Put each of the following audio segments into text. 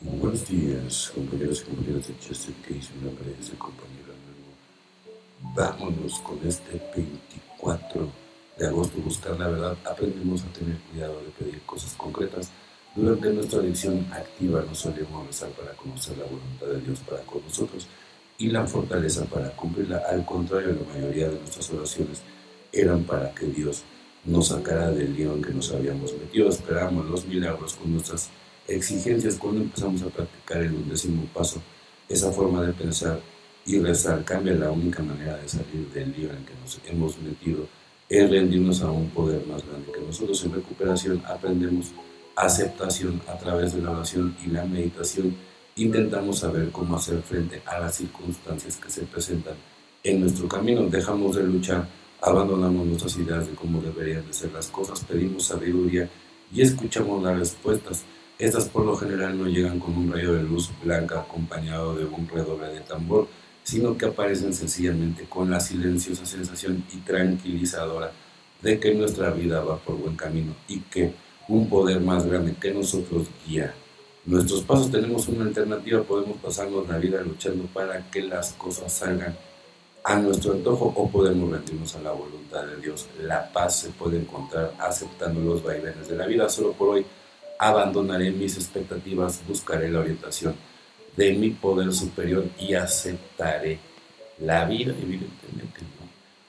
Buenos días, compañeros y compañeras de Chester Case. Nombre es el compañero. Vámonos con este 24 de agosto. Buscar la verdad. Aprendemos a tener cuidado de pedir cosas concretas. Durante nuestra adicción activa nos solemos rezar para conocer la voluntad de Dios para con nosotros y la fortaleza para cumplirla. Al contrario, la mayoría de nuestras oraciones eran para que Dios nos sacara del lío en que nos habíamos metido. Esperamos los milagros con nuestras exigencias cuando empezamos a practicar el undécimo paso, esa forma de pensar y rezar cambia la única manera de salir del lío en que nos hemos metido es rendirnos a un poder más grande que nosotros. En recuperación aprendemos aceptación a través de la oración y la meditación. Intentamos saber cómo hacer frente a las circunstancias que se presentan en nuestro camino. Dejamos de luchar, abandonamos nuestras ideas de cómo deberían de ser las cosas, pedimos sabiduría y escuchamos las respuestas. Estas por lo general no llegan con un rayo de luz blanca acompañado de un redoble de tambor, sino que aparecen sencillamente con la silenciosa sensación y tranquilizadora de que nuestra vida va por buen camino y que un poder más grande que nosotros guía nuestros pasos. Tenemos una alternativa, podemos pasarnos la vida luchando para que las cosas salgan a nuestro antojo o podemos rendirnos a la voluntad de Dios. La paz se puede encontrar aceptando los vaivenes de la vida. Solo por hoy abandonaré mis expectativas, buscaré la orientación de mi poder superior y aceptaré la vida, evidentemente.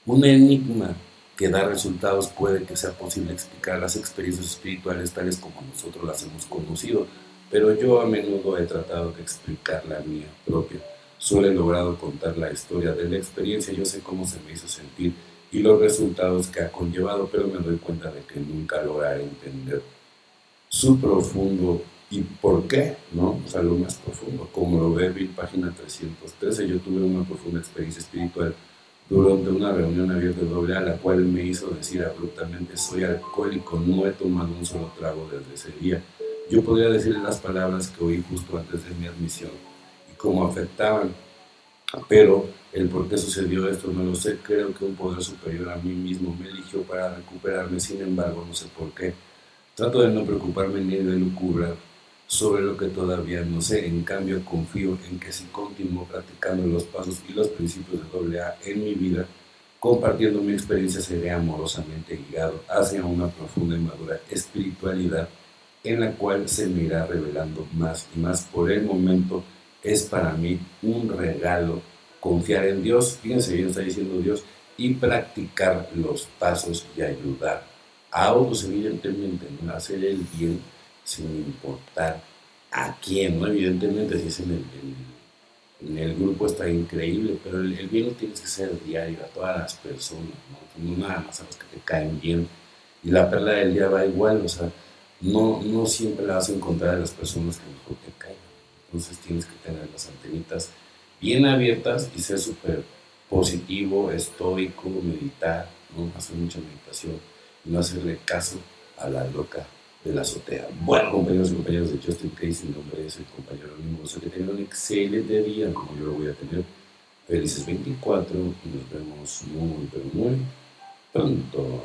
Un enigma que da resultados puede que sea posible explicar las experiencias espirituales tales como nosotros las hemos conocido, pero yo a menudo he tratado de explicar la mía propia. Solo he logrado contar la historia de la experiencia, yo sé cómo se me hizo sentir y los resultados que ha conllevado, pero me doy cuenta de que nunca lograré entender su profundo y por qué, ¿no? O sea, lo más profundo. Como lo ve Bill, página 313, yo tuve una profunda experiencia espiritual durante una reunión abierta doble A, la cual me hizo decir abruptamente, soy alcohólico, no he tomado un solo trago desde ese día. Yo podría decirle las palabras que oí justo antes de mi admisión y cómo afectaban, pero el por qué sucedió esto no lo sé, creo que un poder superior a mí mismo me eligió para recuperarme, sin embargo, no sé por qué Trato de no preocuparme ni de lucubrar sobre lo que todavía no sé. En cambio, confío en que si continúo practicando los pasos y los principios de AA en mi vida, compartiendo mi experiencia, seré amorosamente guiado hacia una profunda y madura espiritualidad en la cual se me irá revelando más y más. Por el momento es para mí un regalo confiar en Dios, fíjense bien está diciendo Dios, y practicar los pasos y ayudar a otros, evidentemente, hacer el bien sin importar a quién, ¿no? Evidentemente, si es en el, en grupo está increíble, pero el, bien lo tienes que ser diario a todas las personas, ¿no? no nada más a los que te caen bien. Y la perla del día va igual, o sea, no, no siempre la vas a encontrar a las personas que mejor te caen. Entonces tienes que tener las antenitas bien abiertas y ser súper positivo, estoico, meditar, ¿no? hacer mucha meditación no hacerle caso a la loca de la azotea. Bueno, compañeros y compañeras de Justin Case, mi nombre es el compañero sea Que tengan un excelente día, como yo lo voy a tener. Felices 24 y nos vemos muy, pero muy pronto.